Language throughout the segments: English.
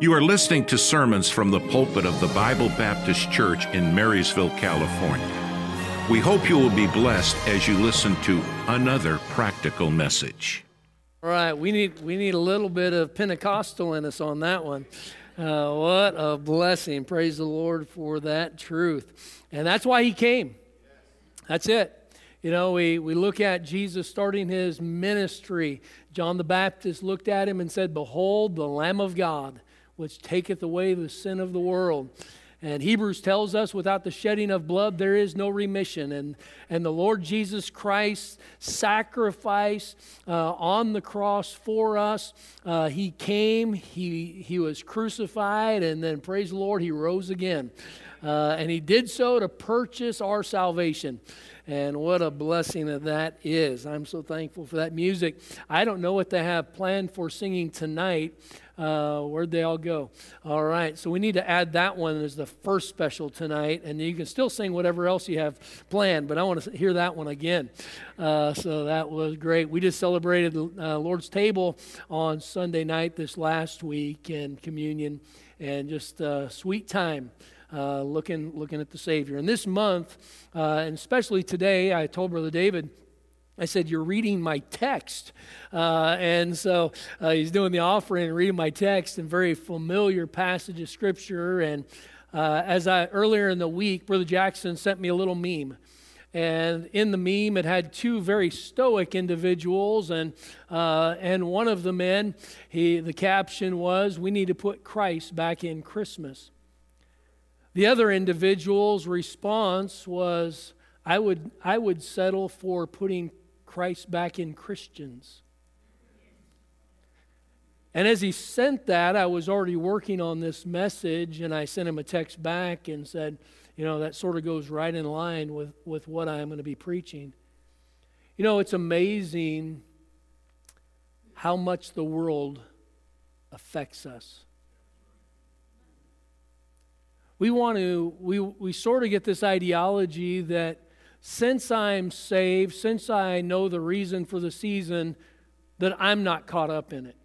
You are listening to sermons from the pulpit of the Bible Baptist Church in Marysville, California. We hope you will be blessed as you listen to another practical message. All right, we need we need a little bit of Pentecostal in us on that one. Uh, what a blessing! Praise the Lord for that truth, and that's why He came. That's it. You know, we, we look at Jesus starting his ministry. John the Baptist looked at him and said, Behold, the Lamb of God which taketh away the sin of the world. And Hebrews tells us without the shedding of blood, there is no remission. And, and the Lord Jesus Christ's sacrifice uh, on the cross for us. Uh, he came, he, he was crucified, and then, praise the Lord, he rose again. Uh, and he did so to purchase our salvation. And what a blessing that that is. I'm so thankful for that music. I don't know what they have planned for singing tonight. Uh, where'd they all go? All right, so we need to add that one as the first special tonight, and you can still sing whatever else you have planned, but I want to hear that one again. Uh, so that was great. We just celebrated uh, Lord's table on Sunday night this last week and communion, and just a sweet time. Uh, looking looking at the Savior. And this month, uh, and especially today, I told Brother David I said, You're reading my text. Uh, and so uh, he's doing the offering and reading my text and very familiar passage of Scripture. And uh, as I earlier in the week, Brother Jackson sent me a little meme. And in the meme, it had two very stoic individuals, and uh, and one of the men, he the caption was, "We need to put Christ back in Christmas." The other individual's response was, "I would I would settle for putting Christ back in Christians. And as he sent that, I was already working on this message, and I sent him a text back and said, you know, that sort of goes right in line with, with what I'm going to be preaching. You know, it's amazing how much the world affects us. We want to, we, we sort of get this ideology that since I'm saved, since I know the reason for the season, that I'm not caught up in it.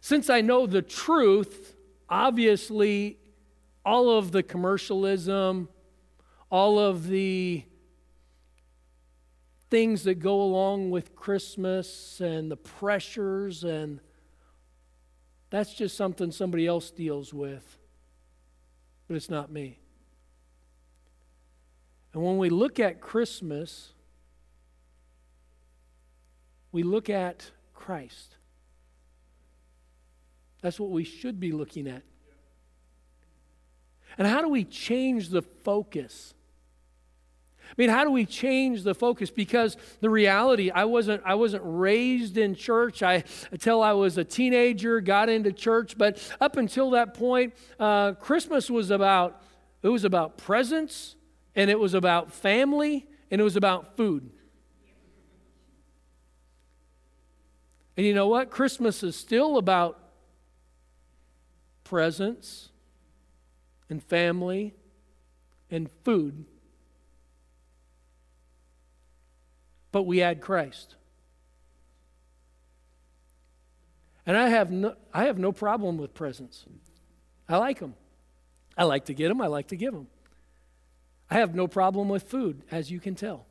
Since I know the truth, obviously, all of the commercialism, all of the things that go along with Christmas and the pressures, and that's just something somebody else deals with. But it's not me. And when we look at Christmas, we look at Christ. That's what we should be looking at. And how do we change the focus? I mean, how do we change the focus? Because the reality, I wasn't, I wasn't raised in church. I until I was a teenager, got into church. But up until that point, uh, Christmas was about it was about presents and it was about family, and it was about food. And you know what? Christmas is still about presents and family and food. But we add Christ. And I have no, I have no problem with presents. I like them. I like to get them, I like to give them. I have no problem with food, as you can tell.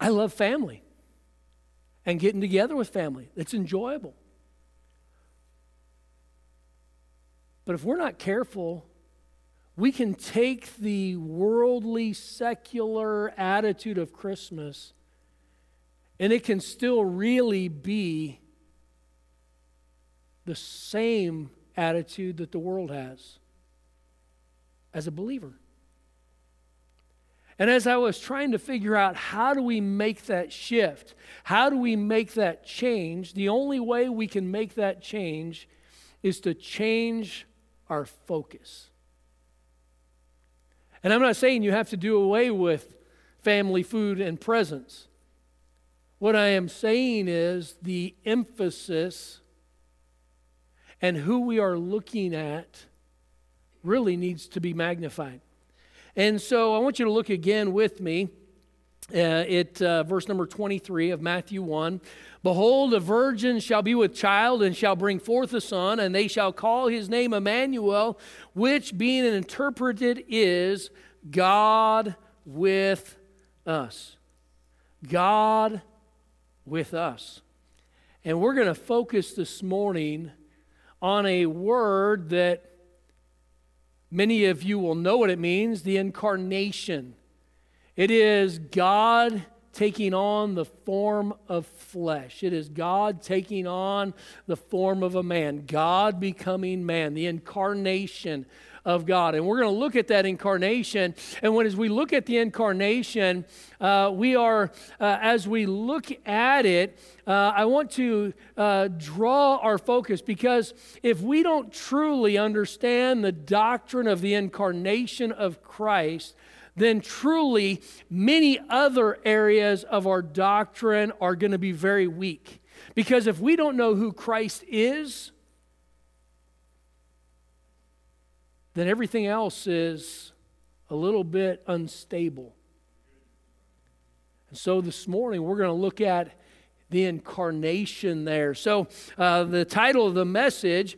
I love family and getting together with family. It's enjoyable. But if we're not careful, we can take the worldly, secular attitude of Christmas and it can still really be the same attitude that the world has as a believer. And as I was trying to figure out how do we make that shift, how do we make that change, the only way we can make that change is to change our focus. And I'm not saying you have to do away with family food and presents. What I am saying is the emphasis and who we are looking at really needs to be magnified. And so I want you to look again with me uh, it uh, verse number 23 of Matthew 1 Behold, a virgin shall be with child and shall bring forth a son, and they shall call his name Emmanuel, which being interpreted is God with us. God with us. And we're going to focus this morning on a word that many of you will know what it means the incarnation. It is God taking on the form of flesh. It is God taking on the form of a man, God becoming man, the incarnation of God. And we're going to look at that incarnation. And when as we look at the incarnation, uh, we are, uh, as we look at it, uh, I want to uh, draw our focus because if we don't truly understand the doctrine of the incarnation of Christ, then truly many other areas of our doctrine are going to be very weak. Because if we don't know who Christ is, then everything else is a little bit unstable. And so this morning we're going to look at the incarnation there. So uh, the title of the message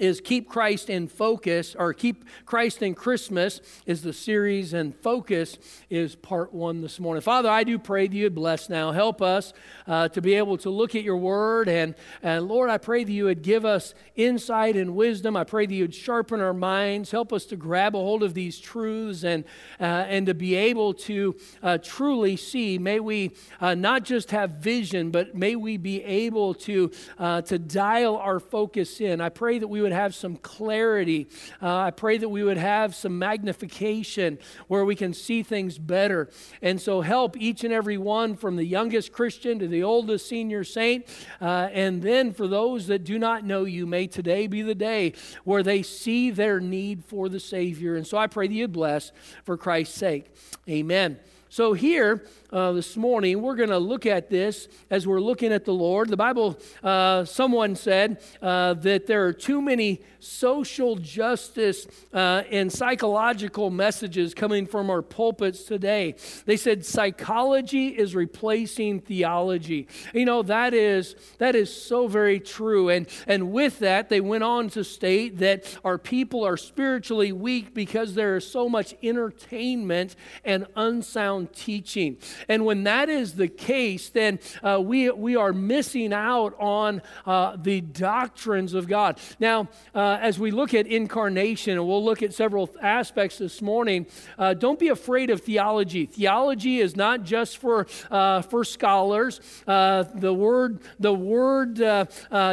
is Keep Christ in Focus, or Keep Christ in Christmas is the series, and Focus is part one this morning. Father, I do pray that you would bless now. Help us uh, to be able to look at your word, and, and Lord, I pray that you would give us insight and wisdom. I pray that you would sharpen our minds, help us to grab a hold of these truths, and, uh, and to be able to uh, truly see. May we uh, not just have vision, but may we be able to, uh, to dial our focus in. I pray that we would would have some clarity. Uh, I pray that we would have some magnification where we can see things better. And so help each and every one from the youngest Christian to the oldest senior saint. Uh, and then for those that do not know you, may today be the day where they see their need for the Savior. And so I pray that you bless for Christ's sake. Amen. So, here uh, this morning, we're going to look at this as we're looking at the Lord. The Bible, uh, someone said uh, that there are too many social justice uh, and psychological messages coming from our pulpits today. They said psychology is replacing theology. You know, that is, that is so very true. And, and with that, they went on to state that our people are spiritually weak because there is so much entertainment and unsound teaching. And when that is the case, then uh, we, we are missing out on uh, the doctrines of God. Now, uh, as we look at incarnation, and we'll look at several aspects this morning, uh, don't be afraid of theology. Theology is not just for, uh, for scholars. Uh, the word, the word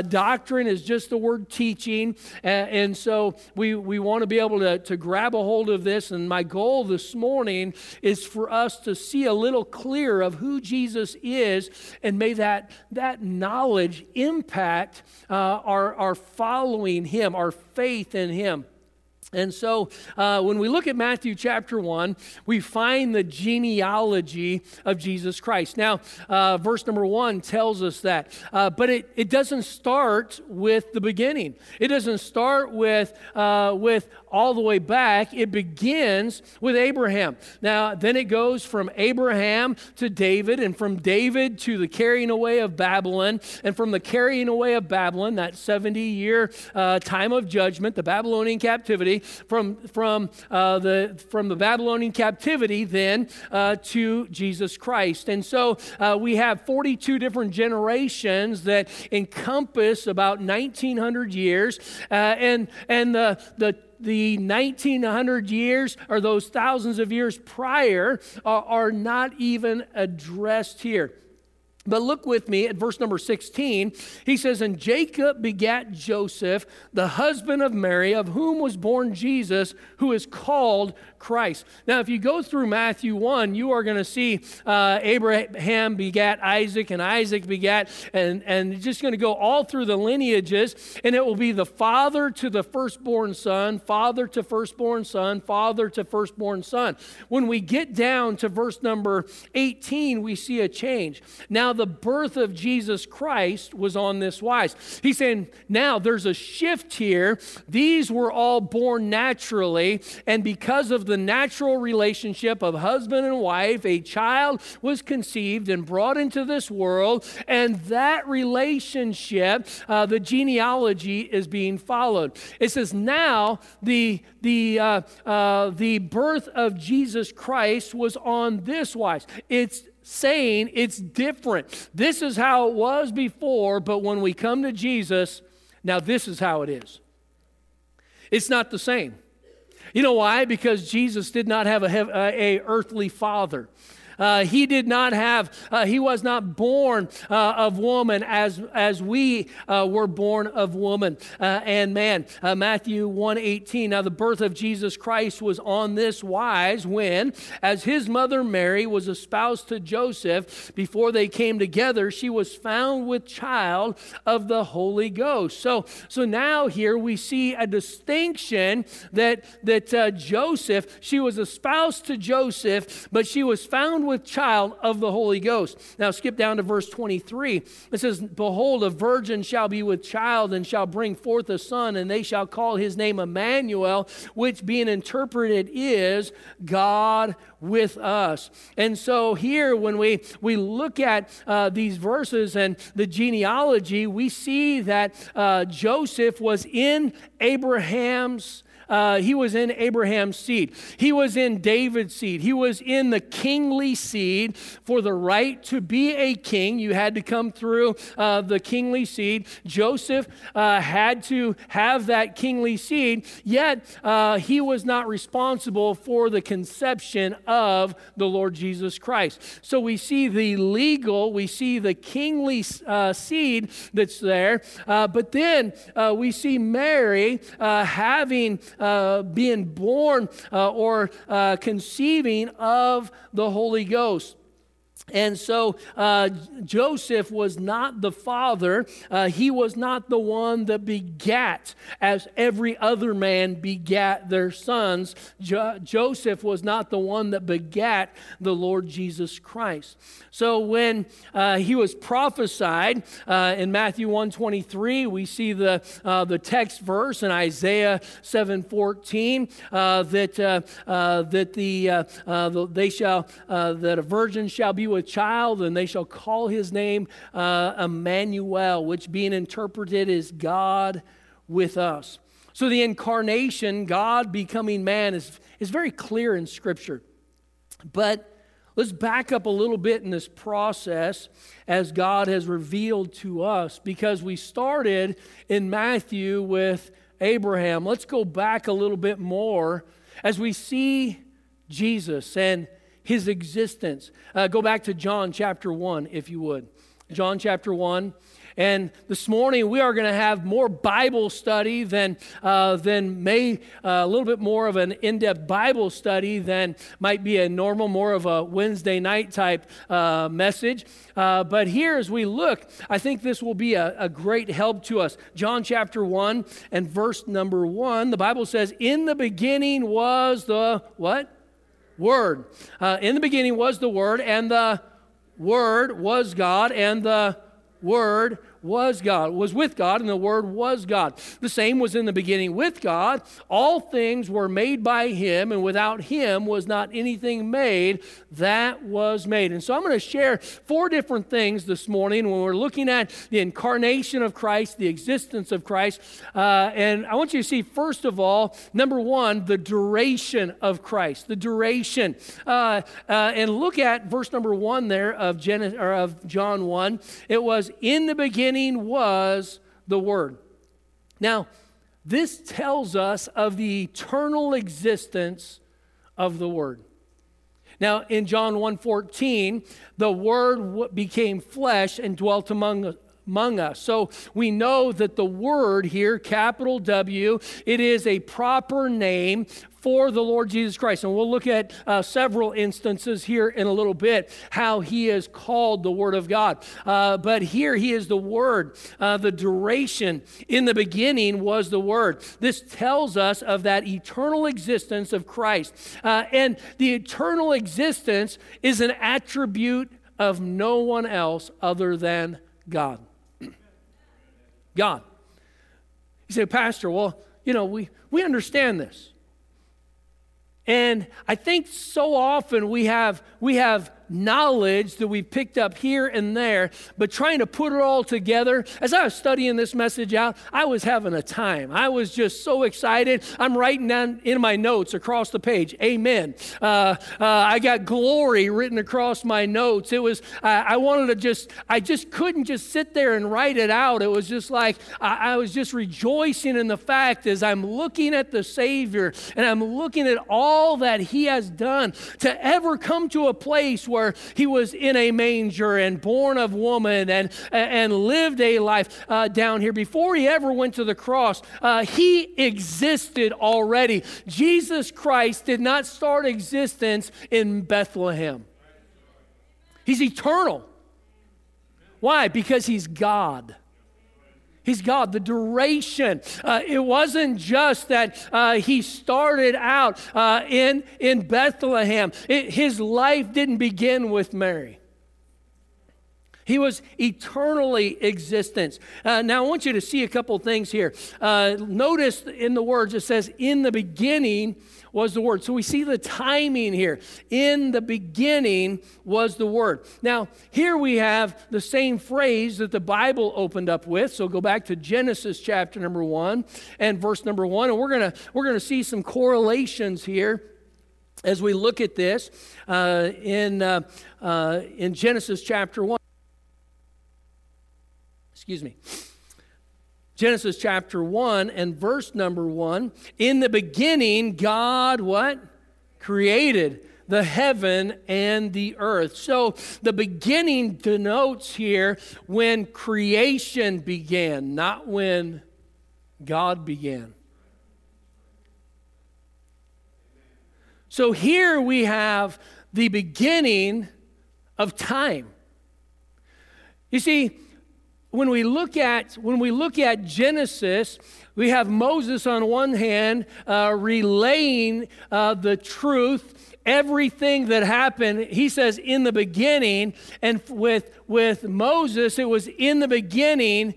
doctrine is just the word teaching. And, and so we, we want to be able to, to grab a hold of this. And my goal this morning is for us to see a little clear of who Jesus is, and may that, that knowledge impact uh, our, our following Him, our faith in Him. And so uh, when we look at Matthew chapter 1, we find the genealogy of Jesus Christ. Now, uh, verse number 1 tells us that. Uh, but it, it doesn't start with the beginning, it doesn't start with, uh, with all the way back. It begins with Abraham. Now, then it goes from Abraham to David, and from David to the carrying away of Babylon, and from the carrying away of Babylon, that 70 year uh, time of judgment, the Babylonian captivity from, from, uh, the, from the Babylonian captivity then uh, to Jesus Christ. And so uh, we have 42 different generations that encompass about 1900 years. Uh, and and the, the the 1900 years or those thousands of years prior are, are not even addressed here. But look with me at verse number 16. He says, And Jacob begat Joseph, the husband of Mary, of whom was born Jesus, who is called Christ. Now, if you go through Matthew 1, you are going to see uh, Abraham begat Isaac, and Isaac begat, and, and just going to go all through the lineages, and it will be the father to the firstborn son, father to firstborn son, father to firstborn son. When we get down to verse number 18, we see a change. Now, the birth of Jesus Christ was on this wise. He's saying, now there's a shift here. These were all born naturally, and because of the natural relationship of husband and wife, a child was conceived and brought into this world, and that relationship, uh, the genealogy is being followed. It says, now the, the, uh, uh, the birth of Jesus Christ was on this wise. It's saying it's different. This is how it was before, but when we come to Jesus, now this is how it is. It's not the same. You know why? Because Jesus did not have a, uh, a earthly father. Uh, he did not have, uh, he was not born uh, of woman as, as we uh, were born of woman uh, and man. Uh, Matthew 1.18, now the birth of Jesus Christ was on this wise when, as his mother Mary was espoused to Joseph, before they came together, she was found with child of the Holy Ghost. So, so now here we see a distinction that, that Joseph, she was espoused to Joseph, but she was found with child of the Holy Ghost. Now skip down to verse 23. It says, Behold, a virgin shall be with child and shall bring forth a son, and they shall call his name Emmanuel, which being interpreted is God with us. And so here, when we, we look at uh, these verses and the genealogy, we see that uh, Joseph was in Abraham's uh, he was in Abraham's seed. He was in David's seed. He was in the kingly seed. For the right to be a king, you had to come through uh, the kingly seed. Joseph uh, had to have that kingly seed, yet uh, he was not responsible for the conception of the Lord Jesus Christ. So we see the legal, we see the kingly uh, seed that's there, uh, but then we see Mary having uh, being born uh, or uh, conceiving of the Holy Ghost. And so uh, Joseph was not the father. Uh, he was not the one that begat, as every other man begat their sons. Jo- Joseph was not the one that begat the Lord Jesus Christ. So when uh, he was prophesied uh, in Matthew 123, we see the, uh, the text verse in Isaiah 7.14 uh, that, that the, the, they shall, that a virgin shall be with child, and they shall call his name uh, Emmanuel, which being interpreted is God with us. So the incarnation, God becoming man, is, is very clear in Scripture. But let's back up a little bit in this process as God has revealed to us, because we started in Matthew with Abraham. Let's go back a little bit more as we see Jesus and his existence. Uh, go back to John chapter 1, if you would. John chapter 1. And this morning we are going to have more Bible study than, uh, than may, uh, a little bit more of an in depth Bible study than might be a normal, more of a Wednesday night type uh, message. Uh, but here, as we look, I think this will be a, a great help to us. John chapter 1 and verse number 1, the Bible says, In the beginning was the what? Word. Uh, in the beginning was the Word, and the Word was God, and the Word was God, was with God, and the Word was God. The same was in the beginning with God. All things were made by Him, and without Him was not anything made that was made. And so I'm going to share four different things this morning when we're looking at the incarnation of Christ, the existence of Christ. Uh, and I want you to see, first of all, number one, the duration of Christ, the duration. Uh, uh, and look at verse number one there of, Gen- or of John 1. It was in the beginning beginning was the Word. Now, this tells us of the eternal existence of the Word. Now, in John 1:14, the Word became flesh and dwelt among among us. So we know that the word here, capital W, it is a proper name for the Lord Jesus Christ. And we'll look at uh, several instances here in a little bit how he is called the Word of God. Uh, but here he is the Word. Uh, the duration in the beginning was the Word. This tells us of that eternal existence of Christ. Uh, and the eternal existence is an attribute of no one else other than God. God. You say, Pastor, well, you know, we, we understand this. And I think so often we have, we have knowledge that we've picked up here and there, but trying to put it all together. As I was studying this message out, I was having a time. I was just so excited. I'm writing down in my notes across the page, Amen. Uh, uh, I got glory written across my notes. It was, I, I, wanted to just, I just couldn't just sit there and write it out. It was just like, I, I was just rejoicing in the fact as I'm looking at the Savior and I'm looking at all that He has done to ever come to a place where he was in a manger and born of woman and, and lived a life uh, down here. Before he ever went to the cross, uh, he existed already. Jesus Christ did not start existence in Bethlehem, he's eternal. Why? Because he's God. He's God. The duration. Uh, it wasn't just that uh, he started out uh, in, in Bethlehem, it, his life didn't begin with Mary. He was eternally existence. Uh, now, I want you to see a couple things here. Uh, notice in the words it says, In the beginning was the Word. So we see the timing here. In the beginning was the Word. Now, here we have the same phrase that the Bible opened up with. So go back to Genesis chapter number one and verse number one, and we're gonna we're gonna see some correlations here as we look at this uh, in uh, uh, in Genesis chapter one. Excuse me. Genesis chapter 1 and verse number 1. In the beginning, God what? Created the heaven and the earth. So the beginning denotes here when creation began, not when God began. So here we have the beginning of time. You see, when we look at when we look at Genesis, we have Moses on one hand uh, relaying uh, the truth, everything that happened. He says in the beginning, and with with Moses, it was in the beginning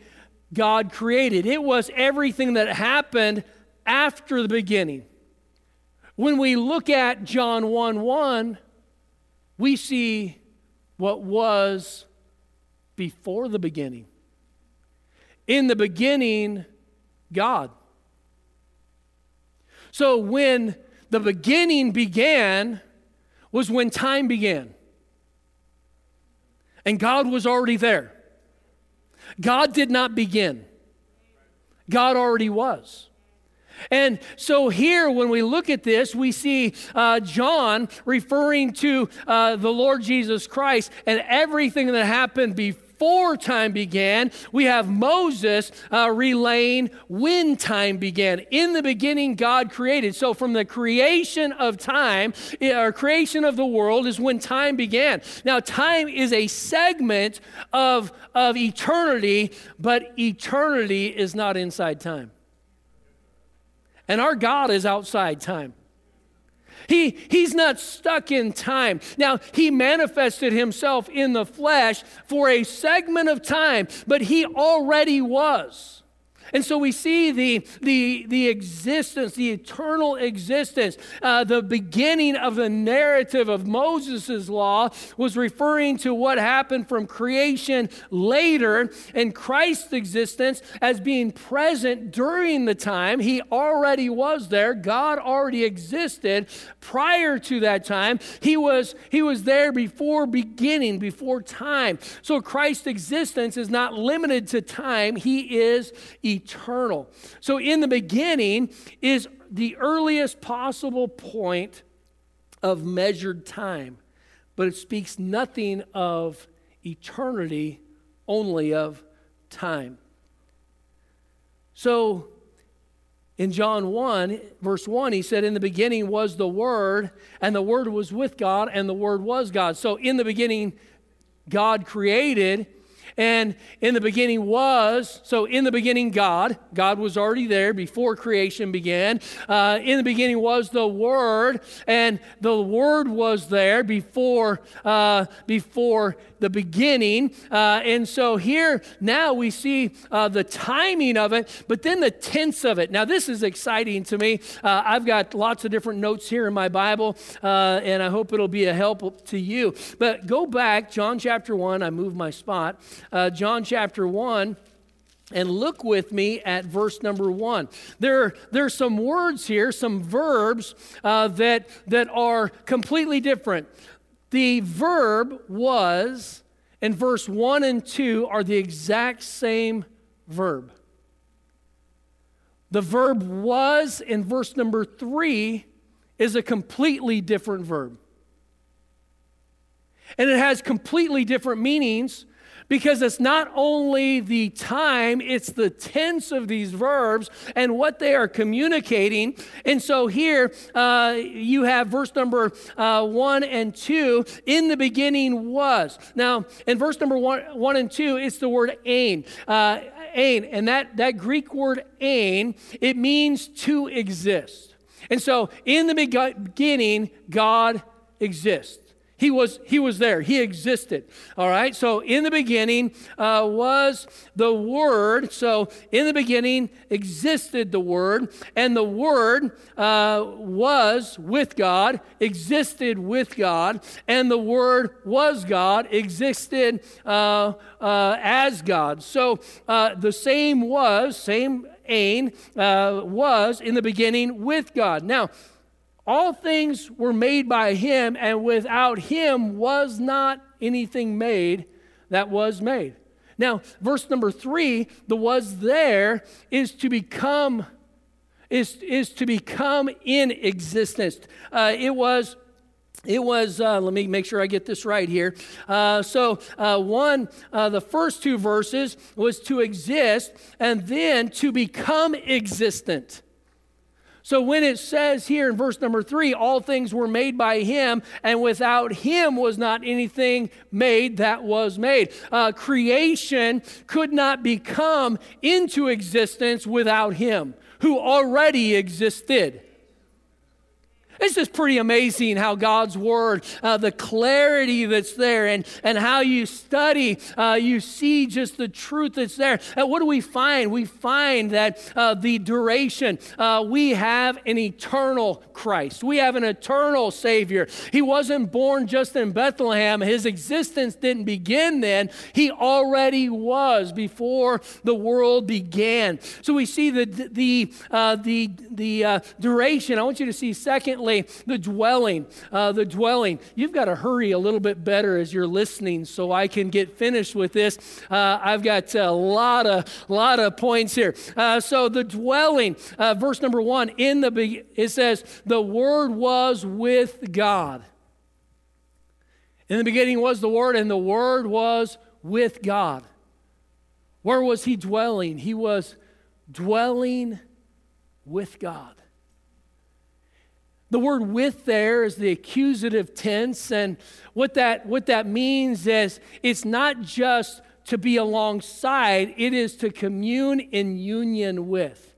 God created. It was everything that happened after the beginning. When we look at John 1 1, we see what was before the beginning. In the beginning, God. So when the beginning began, was when time began. And God was already there. God did not begin, God already was. And so here, when we look at this, we see uh, John referring to uh, the Lord Jesus Christ and everything that happened before before time began. We have Moses uh, relaying when time began. In the beginning, God created. So, from the creation of time, eh, or creation of the world, is when time began. Now, time is a segment of, of eternity, but eternity is not inside time. And our God is outside time. He, he's not stuck in time. Now, he manifested himself in the flesh for a segment of time, but he already was. And so we see the, the, the existence, the eternal existence. Uh, the beginning of the narrative of Moses' law was referring to what happened from creation later, and Christ's existence as being present during the time. He already was there, God already existed prior to that time. He was, he was there before beginning, before time. So Christ's existence is not limited to time, He is eternal eternal. So, in the beginning is the earliest possible point of measured time, but it speaks nothing of eternity, only of time. So, in John 1, verse 1, he said, In the beginning was the Word, and the Word was with God, and the Word was God. So, in the beginning, God created, and in the beginning was, so in the beginning, God. God was already there before creation began. Uh, in the beginning was the Word, and the Word was there before, uh, before the beginning. Uh, and so here now we see uh, the timing of it, but then the tense of it. Now, this is exciting to me. Uh, I've got lots of different notes here in my Bible, uh, and I hope it'll be a help to you. But go back, John chapter 1. I moved my spot. Uh, John chapter 1. And look with me at verse number one. There, there are some words here, some verbs uh, that, that are completely different. The verb was and verse 1 and 2 are the exact same verb. The verb was in verse number 3 is a completely different verb. And it has completely different meanings because it's not only the time, it's the tense of these verbs and what they are communicating. And so here uh, you have verse number uh, one and two. In the beginning was. Now, in verse number one, one and two, it's the word ain. Uh, ain. And that, that Greek word ain, it means to exist. And so in the beginning, God exists. He was, he was there. He existed. All right. So in the beginning uh, was the Word. So in the beginning existed the Word, and the Word uh, was with God, existed with God, and the Word was God, existed uh, uh as God. So uh, the same was, same ain, uh, was in the beginning with God. Now, all things were made by him, and without him was not anything made that was made. Now, verse number three, the was there is to become is, is to become in existence. Uh, it was it was uh, let me make sure i get this right here uh, so uh, one uh, the first two verses was to exist and then to become existent so when it says here in verse number three, all things were made by him, and without him was not anything made that was made. Uh, creation could not become into existence without him, who already existed. It's just pretty amazing how God's Word, uh, the clarity that's there, and, and how you study, uh, you see just the truth that's there. And uh, what do we find? We find that uh, the duration, uh, we have an eternal Christ. We have an eternal Savior. He wasn't born just in Bethlehem, His existence didn't begin then. He already was before the world began. So we see the, the, uh, the, the duration. I want you to see, secondly, Secondly, the dwelling. Uh, the dwelling. You've got to hurry a little bit better as you're listening so I can get finished with this. Uh, I've got a lot of, lot of points here. Uh, so the dwelling, uh, verse number one, in the be- it says, the word was with God. In the beginning was the Word, and the Word was with God. Where was he dwelling? He was dwelling with God. The word with there is the accusative tense, and what that, what that means is it's not just to be alongside, it is to commune in union with.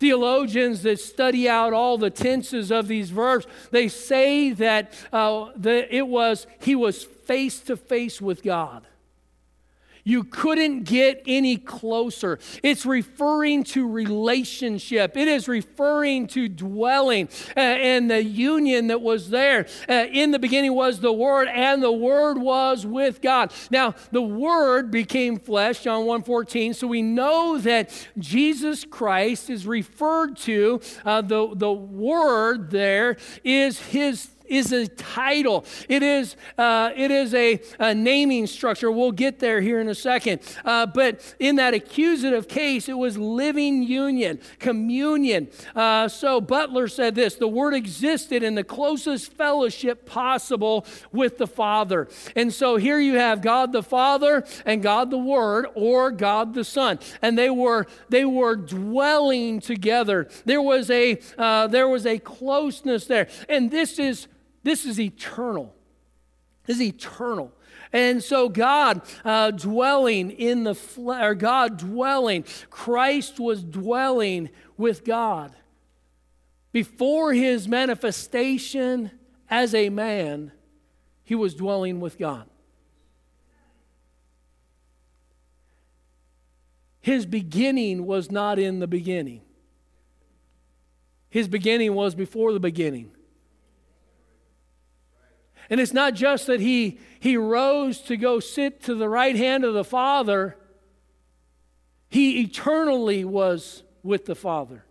Theologians that study out all the tenses of these verbs, they say that, uh, that it was, he was face to face with God. You couldn't get any closer. It's referring to relationship, it is referring to dwelling uh, and the union that was there. Uh, in the beginning was the Word, and the Word was with God. Now, the Word became flesh, John 1 14, so we know that Jesus Christ is referred to, uh, the, the Word there is His is a title. It is, uh, it is a, a, naming structure. We'll get there here in a second. Uh, but in that accusative case, it was living union, communion. Uh, so Butler said this the word existed in the closest fellowship possible with the Father. And so here you have God the Father and God the Word or God the Son. And they were, they were dwelling together. There was a, uh, there was a closeness there. And this is this is eternal. This is eternal. And so, God uh, dwelling in the flesh, or God dwelling, Christ was dwelling with God. Before his manifestation as a man, he was dwelling with God. His beginning was not in the beginning. His beginning was before the beginning. And it's not just that he, he rose to go sit to the right hand of the Father, he eternally was with the Father.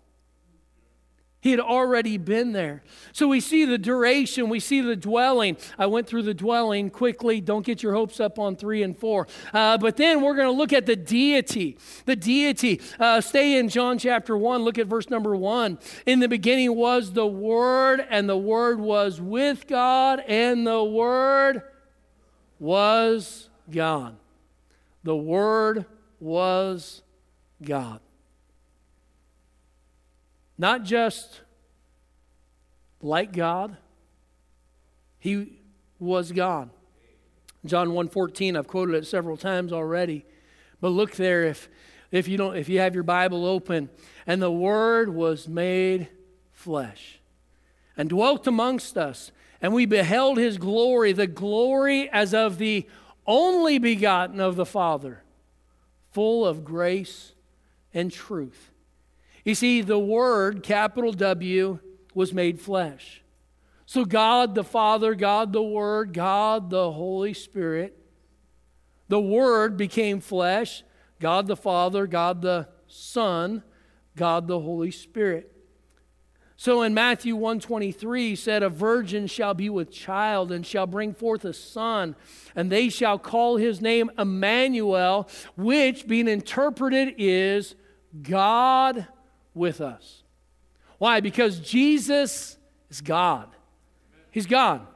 He had already been there. So we see the duration, we see the dwelling. I went through the dwelling quickly. Don't get your hopes up on three and four. Uh, but then we're going to look at the deity. The deity. Uh, stay in John chapter 1. Look at verse number 1. In the beginning was the Word, and the Word was with God, and the Word was God. The Word was God. Not just like God, he was God. John 1:14, I've quoted it several times already. But look there if if you don't if you have your Bible open, and the word was made flesh and dwelt amongst us, and we beheld his glory, the glory as of the only begotten of the Father, full of grace and truth. You see, the Word, capital W, was made flesh. So, God the Father, God the Word, God the Holy Spirit, the Word became flesh. God the Father, God the Son, God the Holy Spirit. So in Matthew 123 he said a virgin shall be with child and shall bring forth a son and they shall call his name Emmanuel which being interpreted is God with us. Why? Because Jesus is God. He's God.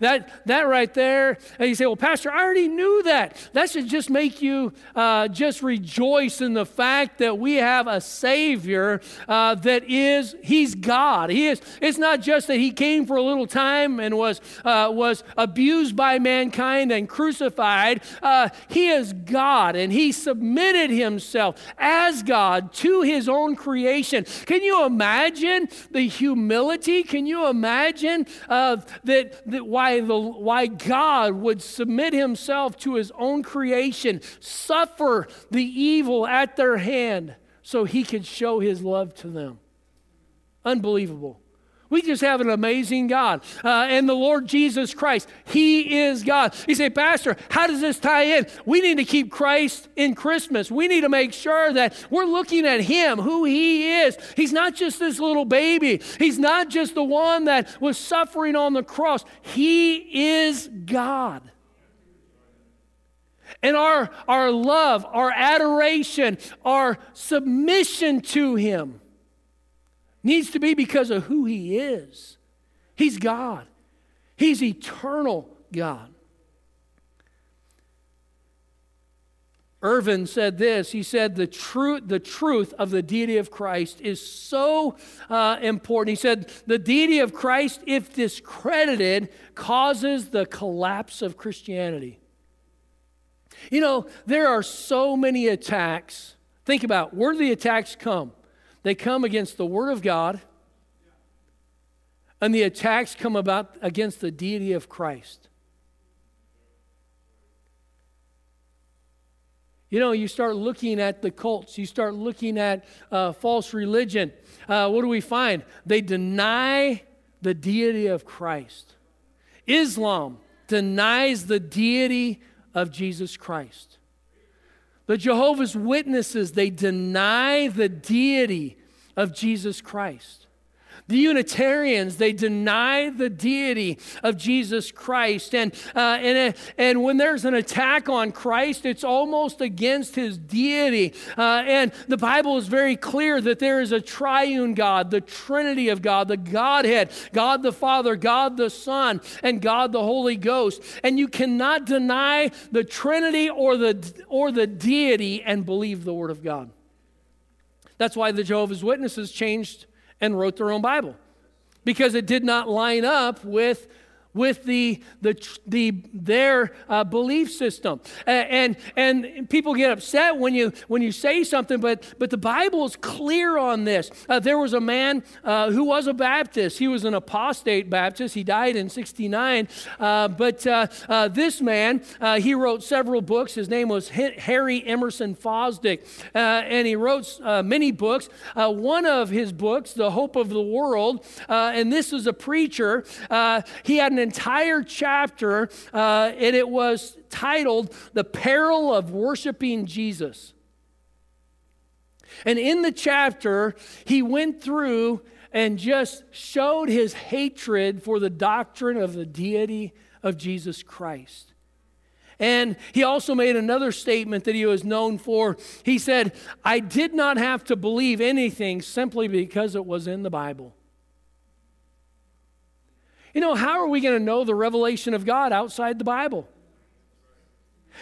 That, that right there, and you say, well, Pastor, I already knew that. That should just make you uh, just rejoice in the fact that we have a Savior uh, that is, He's God. He is, it's not just that He came for a little time and was, uh, was abused by mankind and crucified. Uh, he is God, and He submitted Himself as God to His own creation. Can you imagine the humility? Can you imagine that, that why? Why, the, why God would submit himself to his own creation, suffer the evil at their hand so he could show his love to them. Unbelievable. We just have an amazing God. Uh, and the Lord Jesus Christ, He is God. You say, Pastor, how does this tie in? We need to keep Christ in Christmas. We need to make sure that we're looking at Him, who He is. He's not just this little baby, He's not just the one that was suffering on the cross. He is God. And our, our love, our adoration, our submission to Him needs to be because of who He is. He's God, He's eternal God. Irvin said this. He said, the, truth, the truth of the deity of Christ is so uh, important. He said, the deity of Christ, if discredited, causes the collapse of Christianity. You know, there are so many attacks. Think about where do the attacks come? They come against the Word of God, and the attacks come about against the deity of Christ. You know, you start looking at the cults, you start looking at uh, false religion. Uh, what do we find? They deny the deity of Christ. Islam denies the deity of Jesus Christ. The Jehovah's Witnesses, they deny the deity of Jesus Christ. The Unitarians, they deny the deity of Jesus Christ. And, uh, and, uh, and when there's an attack on Christ, it's almost against his deity. Uh, and the Bible is very clear that there is a triune God, the Trinity of God, the Godhead, God the Father, God the Son, and God the Holy Ghost. And you cannot deny the Trinity or the, or the deity and believe the Word of God. That's why the Jehovah's Witnesses changed and wrote their own Bible. Because it did not line up with with the, the, the, their uh, belief system. And, and people get upset when you, when you say something, but, but the Bible is clear on this. Uh, there was a man uh, who was a Baptist. He was an apostate Baptist. He died in 69. Uh, but uh, uh, this man, he wrote several books. His name was Harry Emerson Fosdick. and he wrote many books. one of his books, The Hope of the World, and this is a preacher, he had an entire chapter, uh, and it was titled The Peril of Worshiping Jesus. And in the chapter, he went through and just showed his hatred for the doctrine of the deity of Jesus Christ. And he also made another statement that he was known for. He said, I did not have to believe anything simply because it was in the Bible. You know, how are we going to know the revelation of God outside the Bible?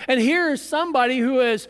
And here is somebody who is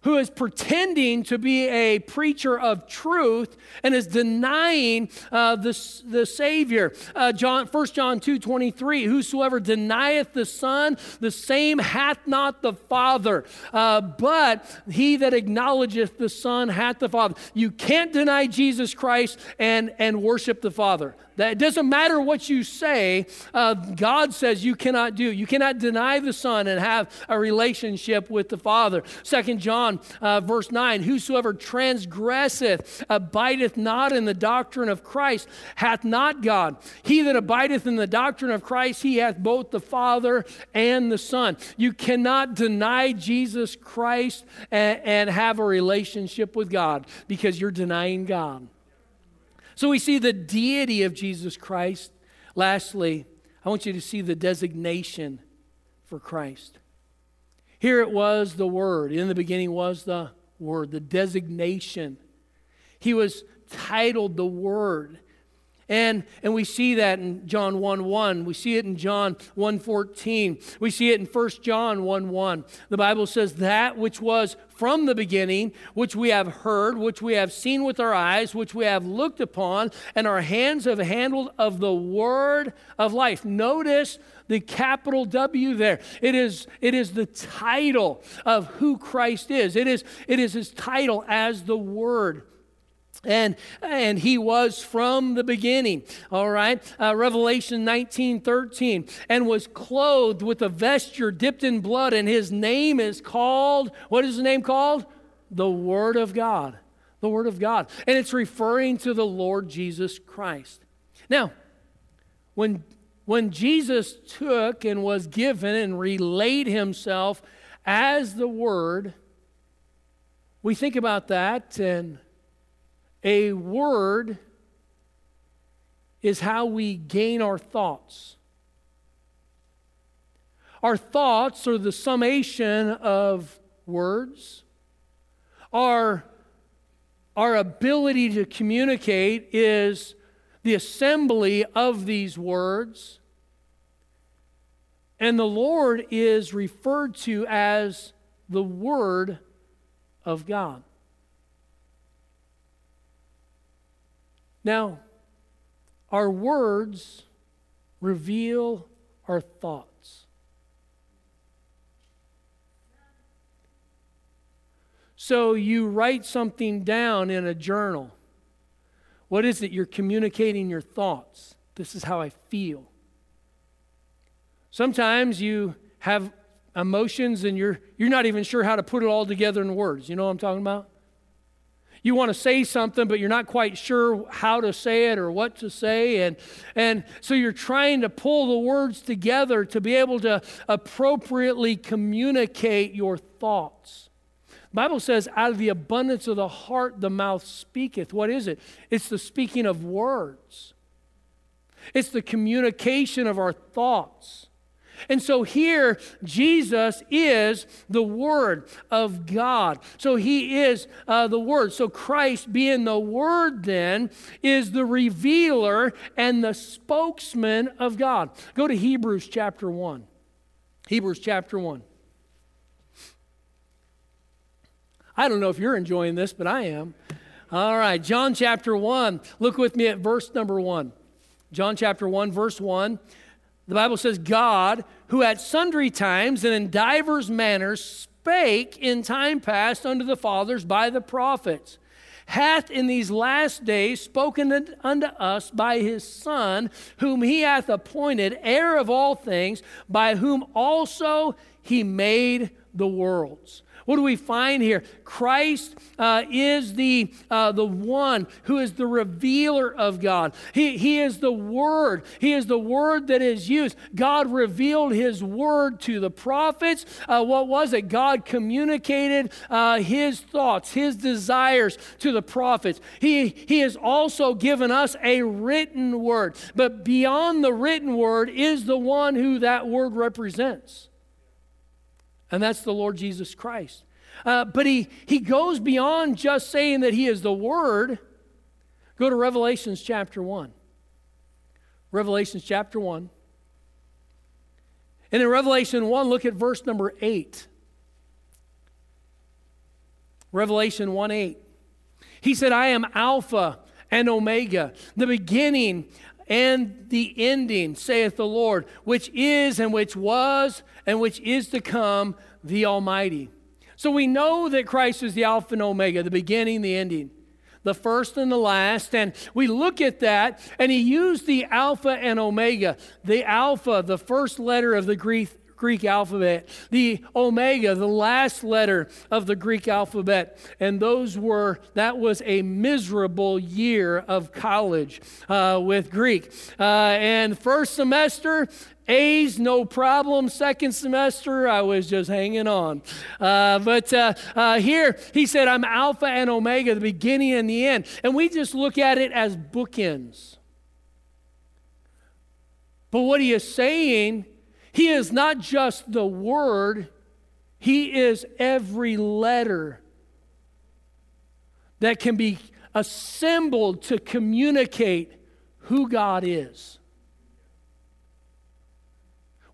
who is pretending to be a preacher of truth and is denying uh, the, the Savior. Uh, John, 1 John 2 23, whosoever denieth the Son, the same hath not the Father, uh, but he that acknowledgeth the Son hath the Father. You can't deny Jesus Christ and, and worship the Father. That it doesn't matter what you say, uh, God says you cannot do. You cannot deny the Son and have a relationship with the Father. Second John, uh, verse 9 Whosoever transgresseth, abideth not in the doctrine of Christ, hath not God. He that abideth in the doctrine of Christ, he hath both the Father and the Son. You cannot deny Jesus Christ and, and have a relationship with God because you're denying God. So we see the deity of Jesus Christ. Lastly, I want you to see the designation for Christ. Here it was the Word. In the beginning was the Word, the designation. He was titled the Word. And, and we see that in John 1 1. We see it in John 1 14. We see it in 1 John 1 1. The Bible says, That which was from the beginning, which we have heard, which we have seen with our eyes, which we have looked upon, and our hands have handled of the word of life. Notice the capital W there. It is, it is the title of who Christ is, it is, it is his title as the Word and and he was from the beginning all right? Uh, revelation 19 13 and was clothed with a vesture dipped in blood and his name is called what is his name called? The word of god. The word of god. And it's referring to the lord jesus christ. Now when when jesus took and was given and relayed himself as the word we think about that and a word is how we gain our thoughts. Our thoughts are the summation of words. Our, our ability to communicate is the assembly of these words. And the Lord is referred to as the Word of God. Now, our words reveal our thoughts. So you write something down in a journal. What is it? You're communicating your thoughts. This is how I feel. Sometimes you have emotions and you're, you're not even sure how to put it all together in words. You know what I'm talking about? You want to say something, but you're not quite sure how to say it or what to say. And, and so you're trying to pull the words together to be able to appropriately communicate your thoughts. Bible says, out of the abundance of the heart, the mouth speaketh. What is it? It's the speaking of words, it's the communication of our thoughts. And so here, Jesus is the Word of God. So he is uh, the Word. So Christ, being the Word, then, is the revealer and the spokesman of God. Go to Hebrews chapter 1. Hebrews chapter 1. I don't know if you're enjoying this, but I am. All right, John chapter 1. Look with me at verse number 1. John chapter 1, verse 1. The Bible says, God, who at sundry times and in divers manners spake in time past unto the fathers by the prophets, hath in these last days spoken unto us by his Son, whom he hath appointed heir of all things, by whom also he made the worlds. What do we find here? Christ uh, is the, uh, the one who is the revealer of God. He, he is the Word. He is the Word that is used. God revealed His Word to the prophets. Uh, what was it? God communicated uh, His thoughts, His desires to the prophets. He, he has also given us a written Word. But beyond the written Word is the one who that Word represents and that's the Lord Jesus Christ. Uh, but he, he goes beyond just saying that he is the Word. Go to Revelations chapter 1. Revelations chapter 1. And in Revelation 1, look at verse number 8. Revelation 1 8. He said, I am Alpha and Omega, the beginning and the ending, saith the Lord, which is and which was and which is to come, the Almighty. So we know that Christ is the Alpha and Omega, the beginning, the ending, the first and the last. And we look at that, and he used the Alpha and Omega. The Alpha, the first letter of the Greek, Greek alphabet, the Omega, the last letter of the Greek alphabet. And those were, that was a miserable year of college uh, with Greek. Uh, and first semester, A's, no problem. Second semester, I was just hanging on. Uh, but uh, uh, here, he said, I'm Alpha and Omega, the beginning and the end. And we just look at it as bookends. But what he is saying he is not just the Word, He is every letter that can be assembled to communicate who God is.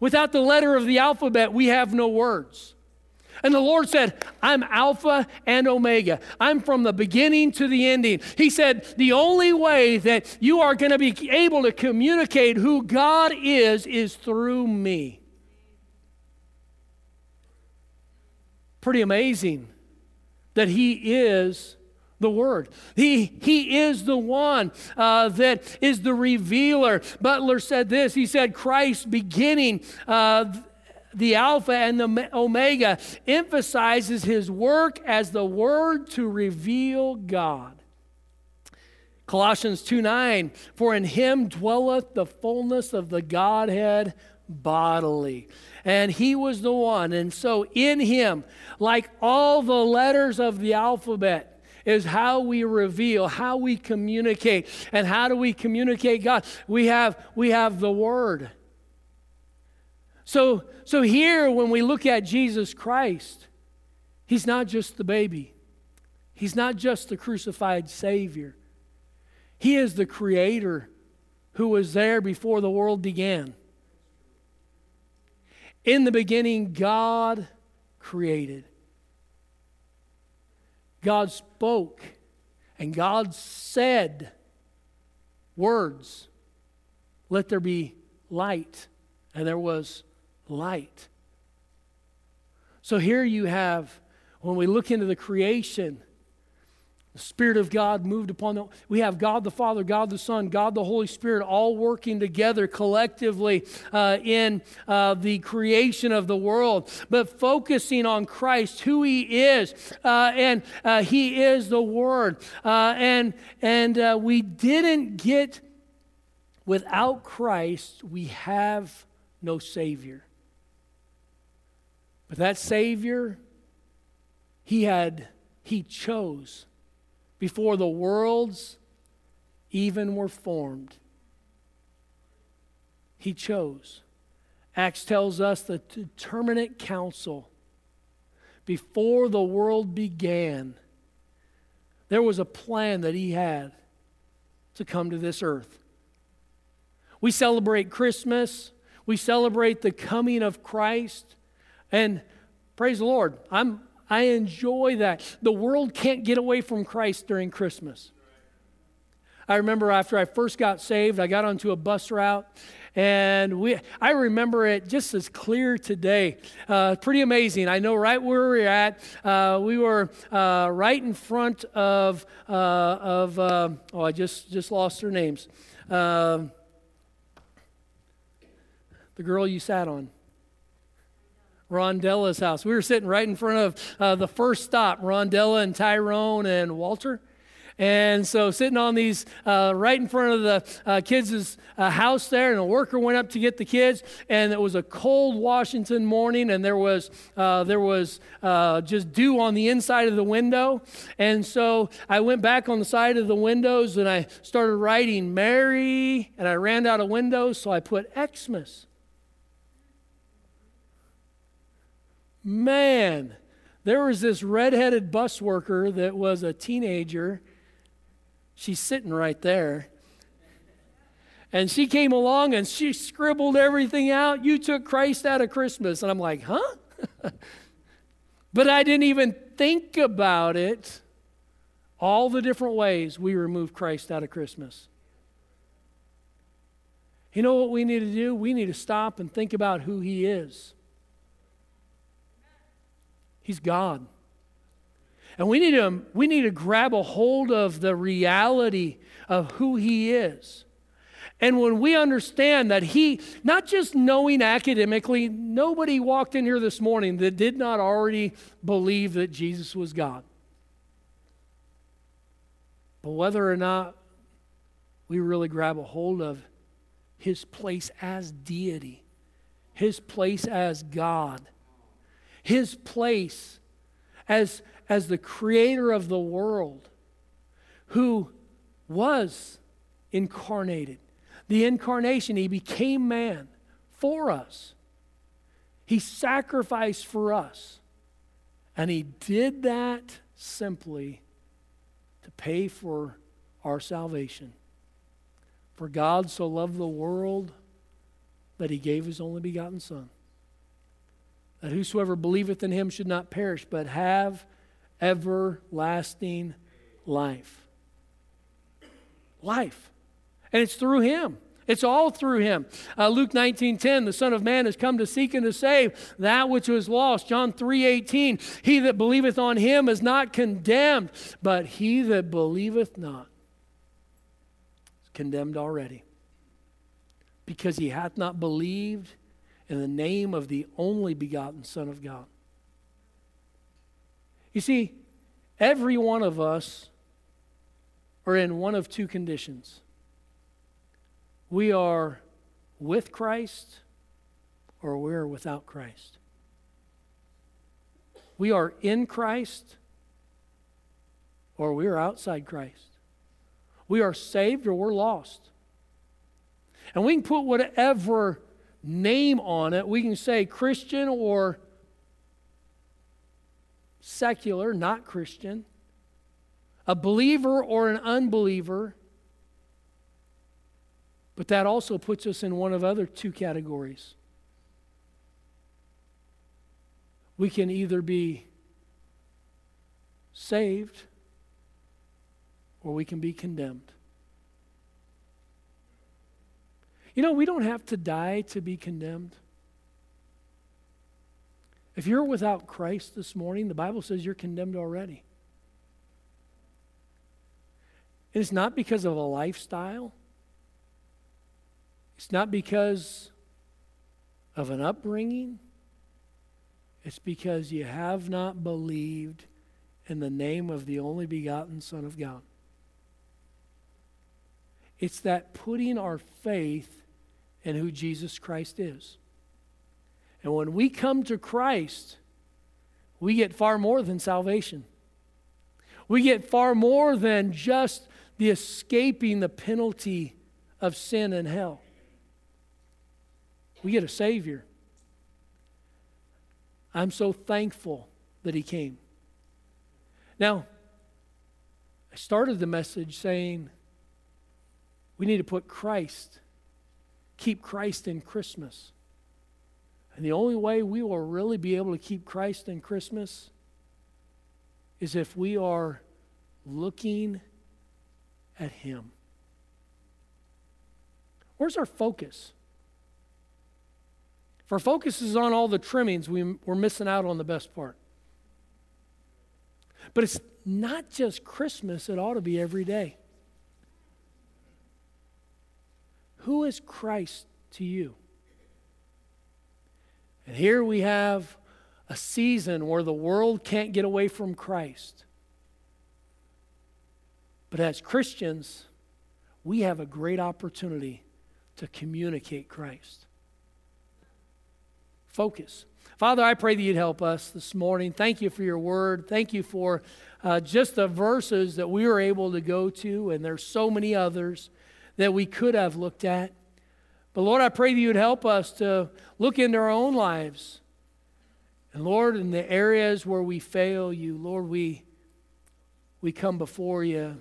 Without the letter of the alphabet, we have no words. And the Lord said, I'm Alpha and Omega. I'm from the beginning to the ending. He said, the only way that you are going to be able to communicate who God is is through me. Pretty amazing that He is the Word. He, he is the one uh, that is the revealer. Butler said this He said, Christ beginning. Uh, the Alpha and the Omega emphasizes his work as the Word to reveal God. Colossians 2 9, for in him dwelleth the fullness of the Godhead bodily. And he was the one. And so in him, like all the letters of the alphabet, is how we reveal, how we communicate. And how do we communicate God? We have, we have the Word. So, so here, when we look at Jesus Christ, He's not just the baby, He's not just the crucified Savior. He is the Creator who was there before the world began. In the beginning, God created. God spoke, and God said words, Let there be light. And there was light. So here you have, when we look into the creation, the Spirit of God moved upon them. We have God the Father, God the Son, God the Holy Spirit all working together collectively uh, in uh, the creation of the world, but focusing on Christ, who He is. Uh, and uh, He is the Word. Uh, and and uh, we didn't get, without Christ, we have no Savior. But that Savior, He had, He chose before the worlds even were formed. He chose. Acts tells us the determinate counsel before the world began. There was a plan that he had to come to this earth. We celebrate Christmas. We celebrate the coming of Christ. And praise the Lord, I'm, I enjoy that. The world can't get away from Christ during Christmas. I remember after I first got saved, I got onto a bus route, And we, I remember it just as clear today. Uh, pretty amazing. I know right where we're at. Uh, we were uh, right in front of, uh, of uh, oh, I just, just lost their names. Uh, the girl you sat on. Rondella's house. We were sitting right in front of uh, the first stop, Rondella and Tyrone and Walter. And so, sitting on these uh, right in front of the uh, kids' uh, house there, and a worker went up to get the kids, and it was a cold Washington morning, and there was uh, there was uh, just dew on the inside of the window. And so, I went back on the side of the windows, and I started writing Merry, and I ran out of windows, so I put Xmas. Man, there was this redheaded bus worker that was a teenager. She's sitting right there. And she came along and she scribbled everything out. You took Christ out of Christmas. And I'm like, huh? but I didn't even think about it. All the different ways we remove Christ out of Christmas. You know what we need to do? We need to stop and think about who He is. He's God. And we need to, we need to grab a hold of the reality of who He is. And when we understand that He, not just knowing academically, nobody walked in here this morning that did not already believe that Jesus was God. But whether or not we really grab a hold of His place as deity, His place as God, his place as, as the creator of the world who was incarnated. The incarnation, he became man for us. He sacrificed for us. And he did that simply to pay for our salvation. For God so loved the world that he gave his only begotten Son that whosoever believeth in him should not perish, but have everlasting life. Life. And it's through him. It's all through him. Uh, Luke 19 10, the Son of Man has come to seek and to save that which was lost. John 3 18, he that believeth on him is not condemned, but he that believeth not is condemned already. Because he hath not believed in the name of the only begotten Son of God. You see, every one of us are in one of two conditions. We are with Christ or we're without Christ. We are in Christ or we're outside Christ. We are saved or we're lost. And we can put whatever name on it. We can say Christian or secular, not Christian, a believer or an unbeliever. But that also puts us in one of other two categories. We can either be saved or we can be condemned. You know, we don't have to die to be condemned. If you're without Christ this morning, the Bible says you're condemned already. And it's not because of a lifestyle, it's not because of an upbringing, it's because you have not believed in the name of the only begotten Son of God. It's that putting our faith and who Jesus Christ is. And when we come to Christ, we get far more than salvation. We get far more than just the escaping the penalty of sin and hell. We get a Savior. I'm so thankful that He came. Now, I started the message saying we need to put Christ keep Christ in Christmas. And the only way we will really be able to keep Christ in Christmas is if we are looking at Him. Where's our focus? If our focus is on all the trimmings, we, we're missing out on the best part. But it's not just Christmas, it ought to be every day. Who is Christ to you? And here we have a season where the world can't get away from Christ. But as Christians, we have a great opportunity to communicate Christ. Focus. Father, I pray that you'd help us this morning. Thank you for your word. Thank you for uh, just the verses that we were able to go to, and there's so many others that we could have looked at. But Lord, I pray that you'd help us to look into our own lives. And Lord, in the areas where we fail you, Lord, we, we come before you.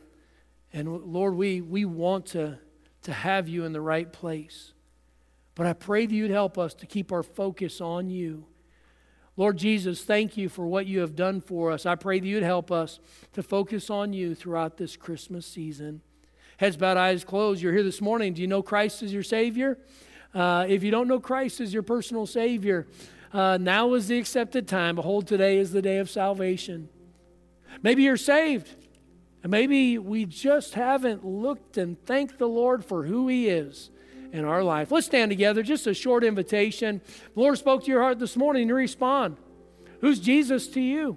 And Lord, we, we want to, to have you in the right place. But I pray that you'd help us to keep our focus on you. Lord Jesus, thank you for what you have done for us. I pray that you'd help us to focus on you throughout this Christmas season. Heads bowed, eyes closed. You're here this morning. Do you know Christ as your Savior? Uh, if you don't know Christ as your personal Savior, uh, now is the accepted time. Behold, today is the day of salvation. Maybe you're saved. And maybe we just haven't looked and thanked the Lord for who He is in our life. Let's stand together. Just a short invitation. The Lord spoke to your heart this morning to respond. Who's Jesus to you?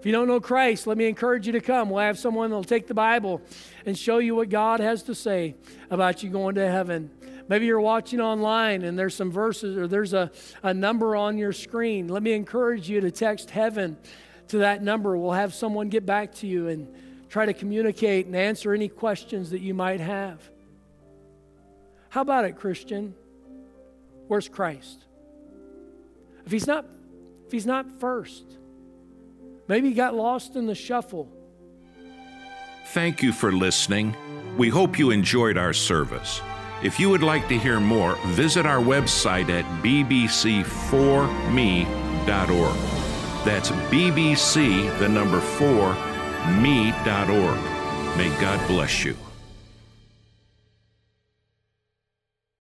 If you don't know Christ, let me encourage you to come. We'll have someone that'll take the Bible and show you what God has to say about you going to heaven. Maybe you're watching online and there's some verses or there's a, a number on your screen. Let me encourage you to text heaven to that number. We'll have someone get back to you and try to communicate and answer any questions that you might have. How about it, Christian? Where's Christ? If he's not if he's not first, Maybe you got lost in the shuffle. Thank you for listening. We hope you enjoyed our service. If you would like to hear more, visit our website at bbc4me.org. That's bbc, the number 4, me.org. May God bless you.